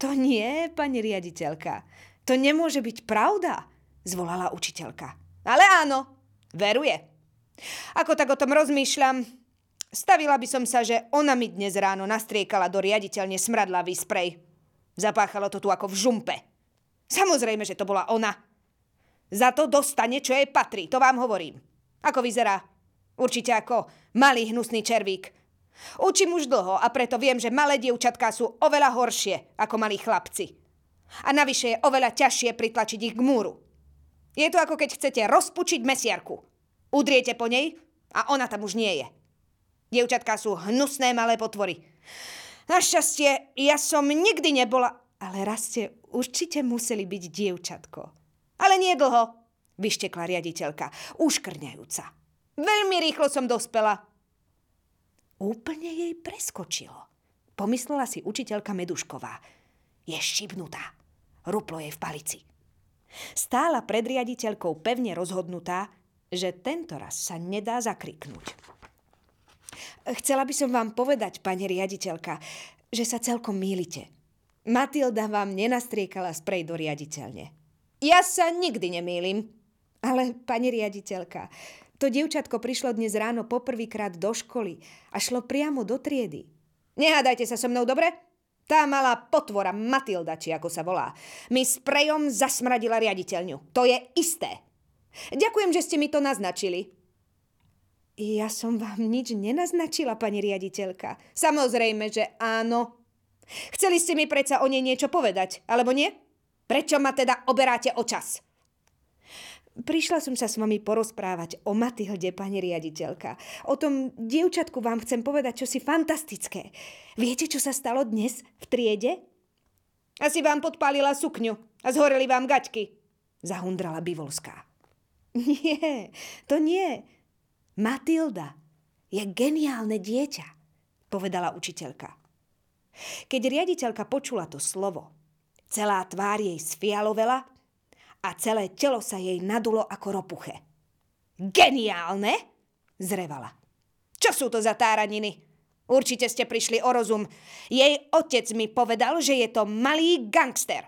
To nie, pani riaditeľka. To nemôže byť pravda, zvolala učiteľka. Ale áno, veruje. Ako tak o tom rozmýšľam, stavila by som sa, že ona mi dnes ráno nastriekala do riaditeľne smradlavý sprej. Zapáchalo to tu ako v žumpe. Samozrejme, že to bola ona. Za to dostane, čo jej patrí, to vám hovorím. Ako vyzerá? Určite ako malý hnusný červík, Učím už dlho a preto viem, že malé dievčatká sú oveľa horšie ako malí chlapci. A navyše je oveľa ťažšie pritlačiť ich k múru. Je to ako keď chcete rozpučiť mesiarku. Udriete po nej a ona tam už nie je. Dievčatká sú hnusné malé potvory. Našťastie, ja som nikdy nebola... Ale raz ste určite museli byť dievčatko. Ale nie dlho, vyštekla riaditeľka, uškrňajúca. Veľmi rýchlo som dospela. Úplne jej preskočilo. Pomyslela si učiteľka Medušková. Je šibnutá. Ruplo jej v palici. Stála pred riaditeľkou pevne rozhodnutá, že tento raz sa nedá zakriknúť. Chcela by som vám povedať, pani riaditeľka, že sa celkom mýlite. Matilda vám nenastriekala sprej do riaditeľne. Ja sa nikdy nemýlim. Ale, pani riaditeľka, to dievčatko prišlo dnes ráno poprvýkrát do školy a šlo priamo do triedy. Nehádajte sa so mnou, dobre? Tá malá potvora Matilda, či ako sa volá, mi sprejom zasmradila riaditeľňu. To je isté. Ďakujem, že ste mi to naznačili. Ja som vám nič nenaznačila, pani riaditeľka. Samozrejme, že áno. Chceli ste mi predsa o nej niečo povedať, alebo nie? Prečo ma teda oberáte o čas? Prišla som sa s vami porozprávať o Matilde, pani riaditeľka. O tom dievčatku vám chcem povedať čosi fantastické. Viete, čo sa stalo dnes v triede? Asi vám podpálila sukňu a zhoreli vám gaťky, zahundrala Bivolská. Nie, to nie. Matilda je geniálne dieťa, povedala učiteľka. Keď riaditeľka počula to slovo, celá tvár jej sfialovela a celé telo sa jej nadulo ako ropuche. Geniálne? Zrevala. Čo sú to za táraniny? Určite ste prišli o rozum. Jej otec mi povedal, že je to malý gangster.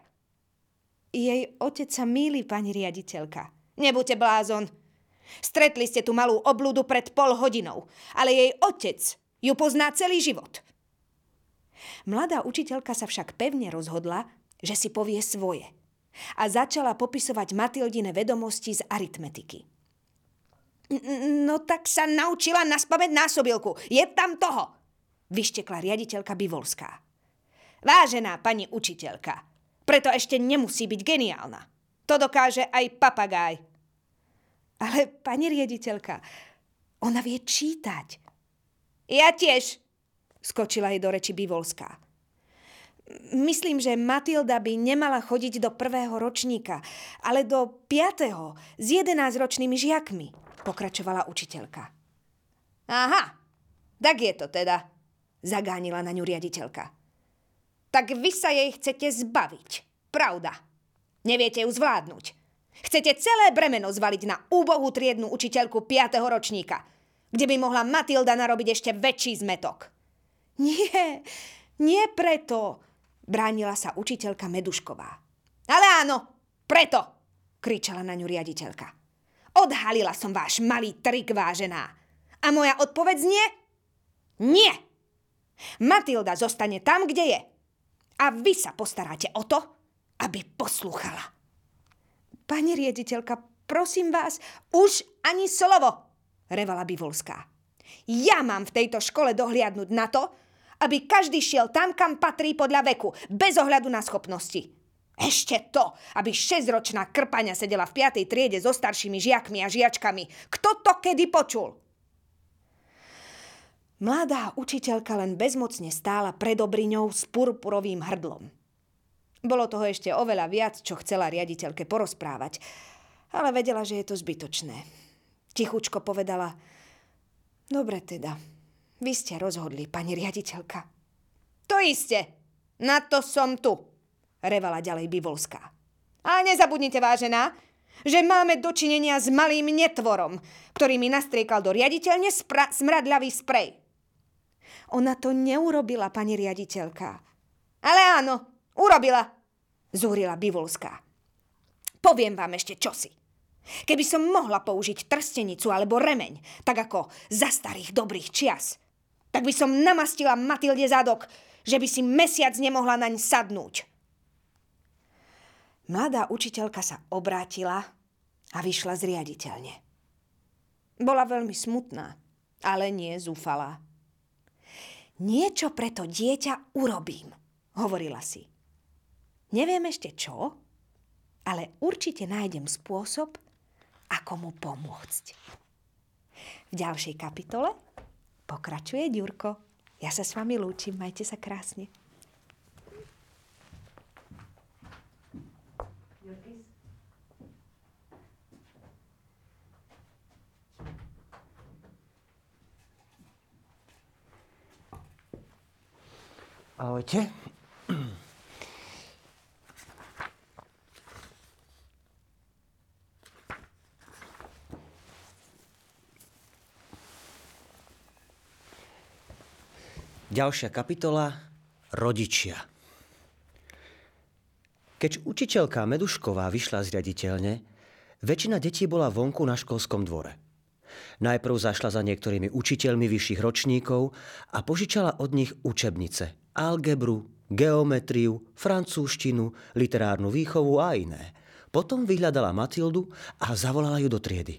Jej otec sa míli, pani riaditeľka. Nebuďte blázon. Stretli ste tú malú oblúdu pred pol hodinou, ale jej otec ju pozná celý život. Mladá učiteľka sa však pevne rozhodla, že si povie svoje – a začala popisovať Matildine vedomosti z aritmetiky. No tak sa naučila naspamäť násobilku. Je tam toho, vyštekla riaditeľka Bivolská. Vážená pani učiteľka, preto ešte nemusí byť geniálna. To dokáže aj papagáj. Ale pani riaditeľka, ona vie čítať. Ja tiež, skočila jej do reči Bivolská. Myslím, že Matilda by nemala chodiť do prvého ročníka, ale do piatého s jedenáctročnými žiakmi, pokračovala učiteľka. Aha, tak je to teda, zagánila na ňu riaditeľka. Tak vy sa jej chcete zbaviť, pravda. Neviete ju zvládnuť. Chcete celé bremeno zvaliť na úbohú triednu učiteľku 5. ročníka, kde by mohla Matilda narobiť ešte väčší zmetok. Nie, nie preto, Bránila sa učiteľka Medušková. Ale áno, preto, kričala na ňu riaditeľka. Odhalila som váš malý trik, vážená. A moja odpoveď nie? Nie. Matilda zostane tam, kde je. A vy sa postaráte o to, aby poslúchala. Pani riaditeľka, prosím vás, už ani slovo, revala Bivolská. Ja mám v tejto škole dohliadnúť na to, aby každý šiel tam, kam patrí podľa veku, bez ohľadu na schopnosti. Ešte to, aby šesťročná krpania sedela v piatej triede so staršími žiakmi a žiačkami. Kto to kedy počul? Mladá učiteľka len bezmocne stála pred obriňou s purpurovým hrdlom. Bolo toho ešte oveľa viac, čo chcela riaditeľke porozprávať, ale vedela, že je to zbytočné. Tichučko povedala, dobre teda, vy ste rozhodli, pani riaditeľka. To iste. Na to som tu, revala ďalej Bivolská. A nezabudnite, vážená, že máme dočinenia s malým netvorom, ktorý mi nastriekal do riaditeľne spra- smradľavý sprej. Ona to neurobila, pani riaditeľka. Ale áno, urobila, zúrila Bivolská. Poviem vám ešte čosi. Keby som mohla použiť trstenicu alebo remeň, tak ako za starých dobrých čias, tak by som namastila Matilde zadok, že by si mesiac nemohla naň sadnúť. Mladá učiteľka sa obrátila a vyšla z. Bola veľmi smutná, ale nie zúfalá. Niečo pre to dieťa urobím, hovorila si. Neviem ešte čo, ale určite nájdem spôsob, ako mu pomôcť. V ďalšej kapitole pokračuje Ďurko. Ja sa s vami lúčim, majte sa krásne. Jurkis? Ahojte. Ďalšia kapitola. Rodičia. Keď učiteľka Medušková vyšla z riaditeľne, väčšina detí bola vonku na školskom dvore. Najprv zašla za niektorými učiteľmi vyšších ročníkov a požičala od nich učebnice, algebru, geometriu, francúzštinu, literárnu výchovu a iné. Potom vyhľadala Matildu a zavolala ju do triedy.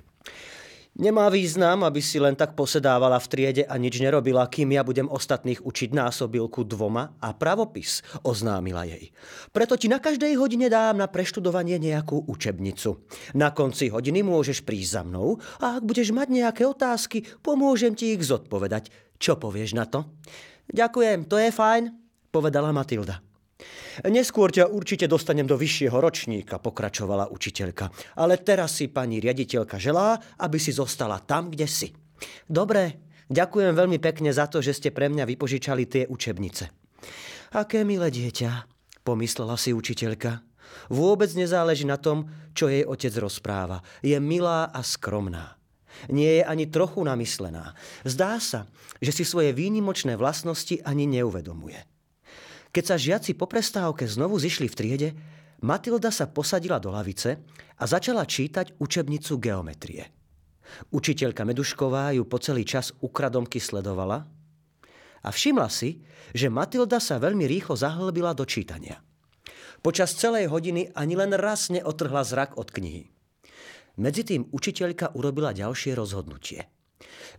Nemá význam, aby si len tak posedávala v triede a nič nerobila, kým ja budem ostatných učiť násobilku dvoma a pravopis, oznámila jej. Preto ti na každej hodine dám na preštudovanie nejakú učebnicu. Na konci hodiny môžeš prísť za mnou a ak budeš mať nejaké otázky, pomôžem ti ich zodpovedať. Čo povieš na to? Ďakujem, to je fajn, povedala Matilda. Neskôr ťa určite dostanem do vyššieho ročníka, pokračovala učiteľka. Ale teraz si pani riaditeľka želá, aby si zostala tam, kde si. Dobre, ďakujem veľmi pekne za to, že ste pre mňa vypožičali tie učebnice. Aké milé dieťa, pomyslela si učiteľka. Vôbec nezáleží na tom, čo jej otec rozpráva. Je milá a skromná. Nie je ani trochu namyslená. Zdá sa, že si svoje výnimočné vlastnosti ani neuvedomuje. Keď sa žiaci po prestávke znovu zišli v triede, Matilda sa posadila do lavice a začala čítať učebnicu geometrie. Učiteľka Medušková ju po celý čas ukradomky sledovala a všimla si, že Matilda sa veľmi rýchlo zahlbila do čítania. Počas celej hodiny ani len raz neotrhla zrak od knihy. Medzi učiteľka urobila ďalšie rozhodnutie –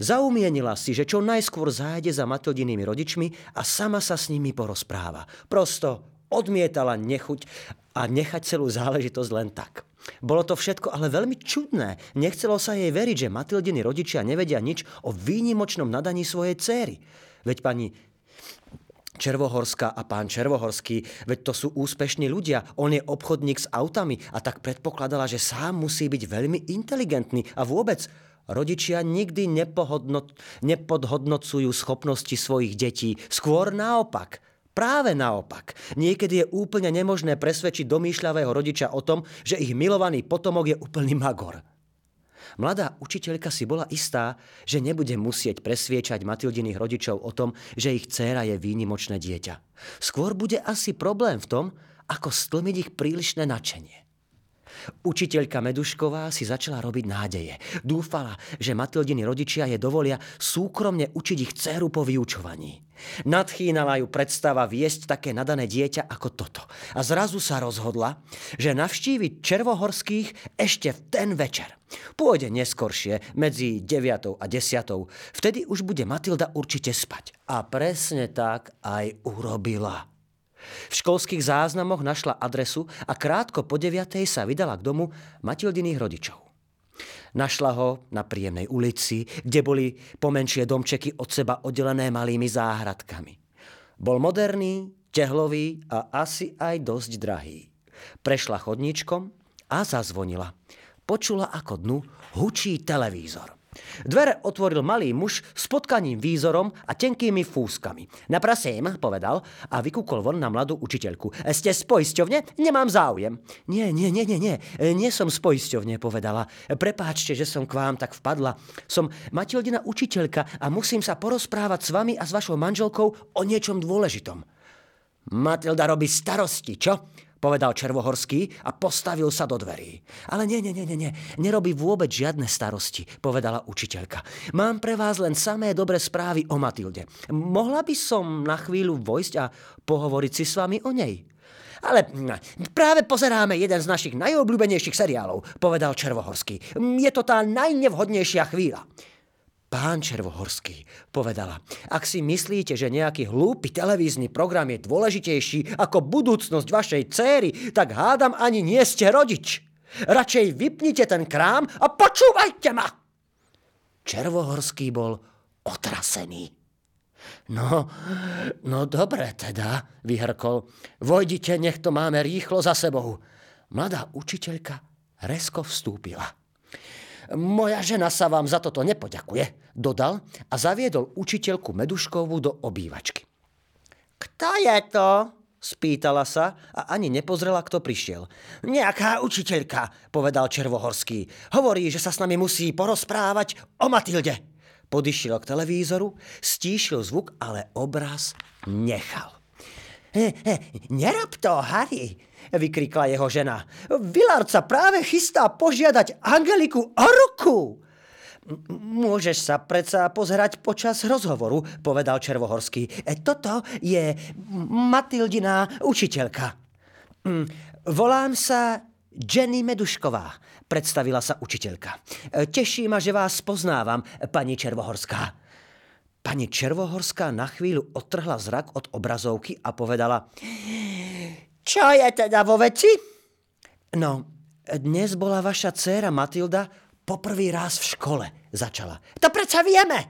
Zaumienila si, že čo najskôr zájde za Matildinými rodičmi a sama sa s nimi porozpráva. Prosto odmietala nechuť a nechať celú záležitosť len tak. Bolo to všetko ale veľmi čudné. Nechcelo sa jej veriť, že Matildiny rodičia nevedia nič o výnimočnom nadaní svojej céry. Veď pani Červohorská a pán Červohorský, veď to sú úspešní ľudia, on je obchodník s autami a tak predpokladala, že sám musí byť veľmi inteligentný a vôbec Rodičia nikdy nepodhodnocujú schopnosti svojich detí. Skôr naopak. Práve naopak. Niekedy je úplne nemožné presvedčiť domýšľavého rodiča o tom, že ich milovaný potomok je úplný magor. Mladá učiteľka si bola istá, že nebude musieť presviečať Matildiných rodičov o tom, že ich dcéra je výnimočné dieťa. Skôr bude asi problém v tom, ako stlmiť ich prílišné nadšenie. Učiteľka Medušková si začala robiť nádeje. Dúfala, že Matildiny rodičia je dovolia súkromne učiť ich dceru po vyučovaní. Nadchýnala ju predstava viesť také nadané dieťa ako toto. A zrazu sa rozhodla, že navštívi Červohorských ešte v ten večer. Pôjde neskoršie, medzi 9 a 10. Vtedy už bude Matilda určite spať. A presne tak aj urobila. V školských záznamoch našla adresu a krátko po 9. sa vydala k domu Matildiných rodičov. Našla ho na príjemnej ulici, kde boli pomenšie domčeky od seba oddelené malými záhradkami. Bol moderný, tehlový a asi aj dosť drahý. Prešla chodníčkom a zazvonila. Počula, ako dnu hučí televízor. Dvere otvoril malý muž s potkaným výzorom a tenkými fúskami. Naprasím, povedal a vykúkol von na mladú učiteľku. Ste z poisťovne? Nemám záujem. Nie, nie, nie, nie, nie. Nie som z poisťovne, povedala. Prepáčte, že som k vám tak vpadla. Som Matildina učiteľka a musím sa porozprávať s vami a s vašou manželkou o niečom dôležitom. Matilda robí starosti, čo? Povedal Červohorský a postavil sa do dverí. Ale nie, nie, nie, nie, nerobí vôbec žiadne starosti, povedala učiteľka. Mám pre vás len samé dobré správy o Matilde. Mohla by som na chvíľu vojsť a pohovoriť si s vami o nej? Ale práve pozeráme jeden z našich najobľúbenejších seriálov, povedal Červohorský. Je to tá najnevhodnejšia chvíľa. Pán Červohorský, povedala, ak si myslíte, že nejaký hlúpy televízny program je dôležitejší ako budúcnosť vašej céry, tak hádam ani nie ste rodič. Radšej vypnite ten krám a počúvajte ma. Červohorský bol otrasený. No, no dobre teda, vyhrkol. Vojdite, nech to máme rýchlo za sebou. Mladá učiteľka resko vstúpila. Moja žena sa vám za toto nepoďakuje, dodal a zaviedol učiteľku Meduškovú do obývačky. Kto je to? Spýtala sa a ani nepozrela, kto prišiel. Nejaká učiteľka, povedal Červohorský. Hovorí, že sa s nami musí porozprávať o Matilde. Podišiel k televízoru, stíšil zvuk, ale obraz nechal. Nerob to, Harry, vykrikla jeho žena. Vilard sa práve chystá požiadať Angeliku o ruku. Môžeš sa predsa pozerať počas rozhovoru, povedal Červohorský. E, toto je Matildiná učiteľka. Mm, volám sa Jenny Medušková, predstavila sa učiteľka. E, teší ma, že vás poznávam, pani Červohorská. Pani Červohorská na chvíľu odtrhla zrak od obrazovky a povedala Čo je teda vo veci? No, dnes bola vaša dcéra Matilda Poprvý raz v škole začala. To predsa vieme!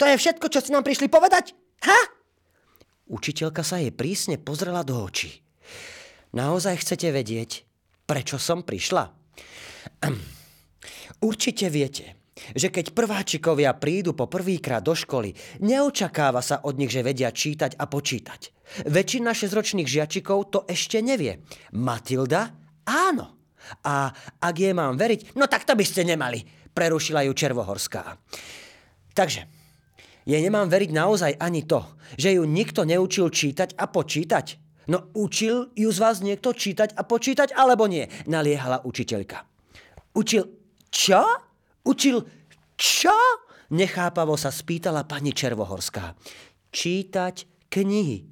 To je všetko, čo ste nám prišli povedať? Ha? Učiteľka sa jej prísne pozrela do očí. Naozaj chcete vedieť, prečo som prišla? Určite viete, že keď prváčikovia prídu po prvýkrát do školy, neočakáva sa od nich, že vedia čítať a počítať. Väčšina šesťročných žiačikov to ešte nevie. Matilda? Áno. A ak je mám veriť, no tak to by ste nemali, prerušila ju Červohorská. Takže, jej nemám veriť naozaj ani to, že ju nikto neučil čítať a počítať. No učil ju z vás niekto čítať a počítať, alebo nie? Naliehala učiteľka. Učil čo? Učil čo? Nechápavo sa spýtala pani Červohorská. Čítať knihy.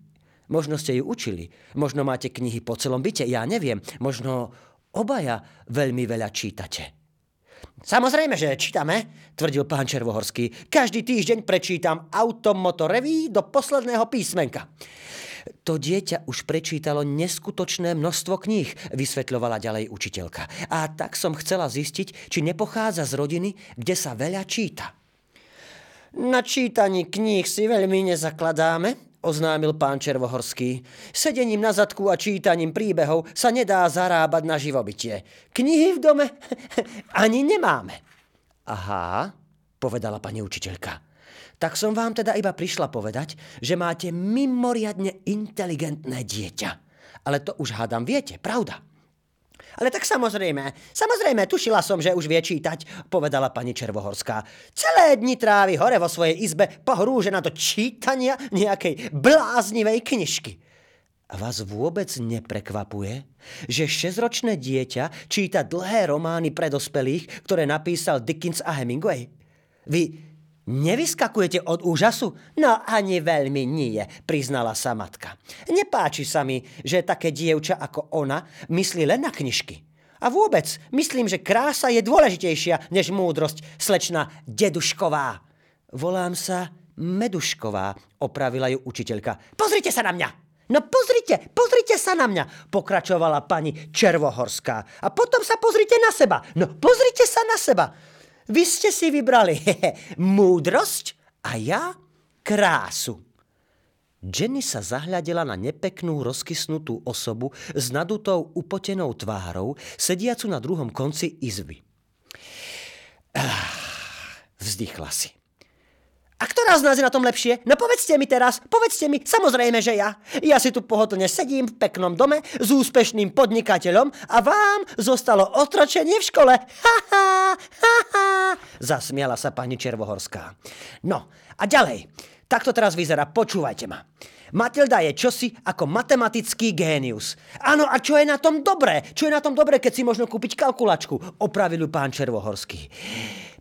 Možno ste ju učili. Možno máte knihy po celom byte, ja neviem. Možno obaja veľmi veľa čítate. Samozrejme, že čítame, tvrdil pán Červohorský. Každý týždeň prečítam Automotoreví do posledného písmenka. To dieťa už prečítalo neskutočné množstvo kníh, vysvetľovala ďalej učiteľka. A tak som chcela zistiť, či nepochádza z rodiny, kde sa veľa číta. Na čítaní kníh si veľmi nezakladáme, oznámil pán Červohorský. Sedením na zadku a čítaním príbehov sa nedá zarábať na živobytie. Knihy v dome ani nemáme. Aha, povedala pani učiteľka. Tak som vám teda iba prišla povedať, že máte mimoriadne inteligentné dieťa. Ale to už hádam viete, pravda? Ale tak samozrejme, samozrejme, tušila som, že už vie čítať, povedala pani Červohorská. Celé dni trávi hore vo svojej izbe pohrúžená do čítania nejakej bláznivej knižky. Vás vôbec neprekvapuje, že šesťročné dieťa číta dlhé romány pre dospelých, ktoré napísal Dickens a Hemingway? Vy Nevyskakujete od úžasu? No ani veľmi nie, priznala sa matka. Nepáči sa mi, že také dievča ako ona myslí len na knižky. A vôbec, myslím, že krása je dôležitejšia než múdrosť, slečna Dedušková. Volám sa Medušková, opravila ju učiteľka. Pozrite sa na mňa! No pozrite, pozrite sa na mňa, pokračovala pani Červohorská. A potom sa pozrite na seba. No pozrite sa na seba. Vy ste si vybrali múdrosť a ja krásu. Jenny sa zahľadela na nepeknú, rozkysnutú osobu s nadutou, upotenou tvárou, sediacu na druhom konci izby. Ah, vzdychla si. A ktorá z nás je na tom lepšie? No povedzte mi teraz, povedzte mi, samozrejme, že ja. Ja si tu pohodlne sedím v peknom dome s úspešným podnikateľom a vám zostalo otročenie v škole. Ha, ha, ha, ha. Zasmiala sa pani Červohorská. No a ďalej. Takto teraz vyzerá, počúvajte ma. Matilda je čosi ako matematický génius. Áno, a čo je na tom dobré? Čo je na tom dobré, keď si možno kúpiť kalkulačku? Opravil ju pán Červohorský.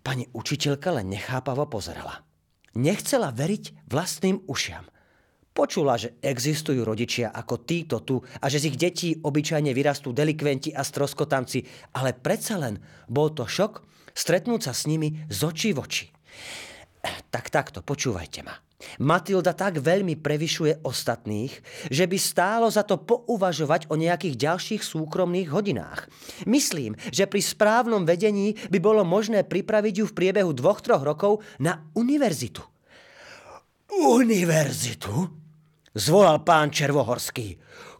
Pani učiteľka len nechápavo pozerala. Nechcela veriť vlastným ušiam. Počula, že existujú rodičia ako títo tu a že z ich detí obyčajne vyrastú delikventi a stroskotanci, ale predsa len bol to šok stretnúť sa s nimi z očí v oči. Tak takto, počúvajte ma. Matilda tak veľmi prevyšuje ostatných, že by stálo za to pouvažovať o nejakých ďalších súkromných hodinách. Myslím, že pri správnom vedení by bolo možné pripraviť ju v priebehu dvoch, troch rokov na univerzitu. Univerzitu? Zvolal pán Červohorský.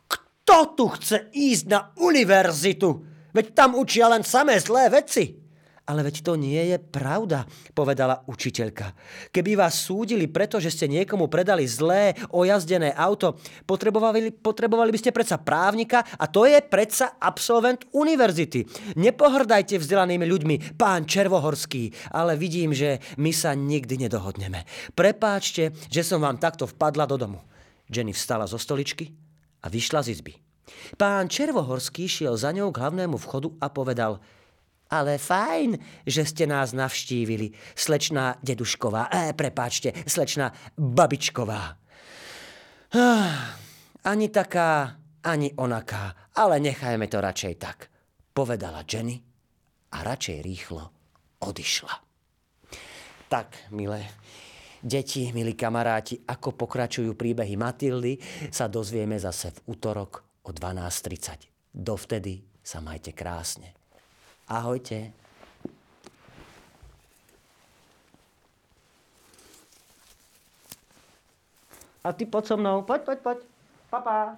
Kto tu chce ísť na univerzitu? Veď tam učia len samé zlé veci. Ale veď to nie je pravda, povedala učiteľka. Keby vás súdili preto, že ste niekomu predali zlé, ojazdené auto, potrebovali, potrebovali by ste predsa právnika a to je predsa absolvent univerzity. Nepohrdajte vzdelanými ľuďmi, pán Červohorský, ale vidím, že my sa nikdy nedohodneme. Prepáčte, že som vám takto vpadla do domu. Jenny vstala zo stoličky a vyšla z izby. Pán Červohorský šiel za ňou k hlavnému vchodu a povedal – ale fajn, že ste nás navštívili, slečná dedušková, e, prepáčte, slečná babičková. Ah, ani taká, ani onaká, ale nechajme to radšej tak, povedala Jenny a radšej rýchlo odišla. Tak, milé deti, milí kamaráti, ako pokračujú príbehy Matildy, sa dozvieme zase v útorok o 12.30. Dovtedy sa majte krásne. Ahojte. A ty poď so mnou. Poď, poď, poď. Papa.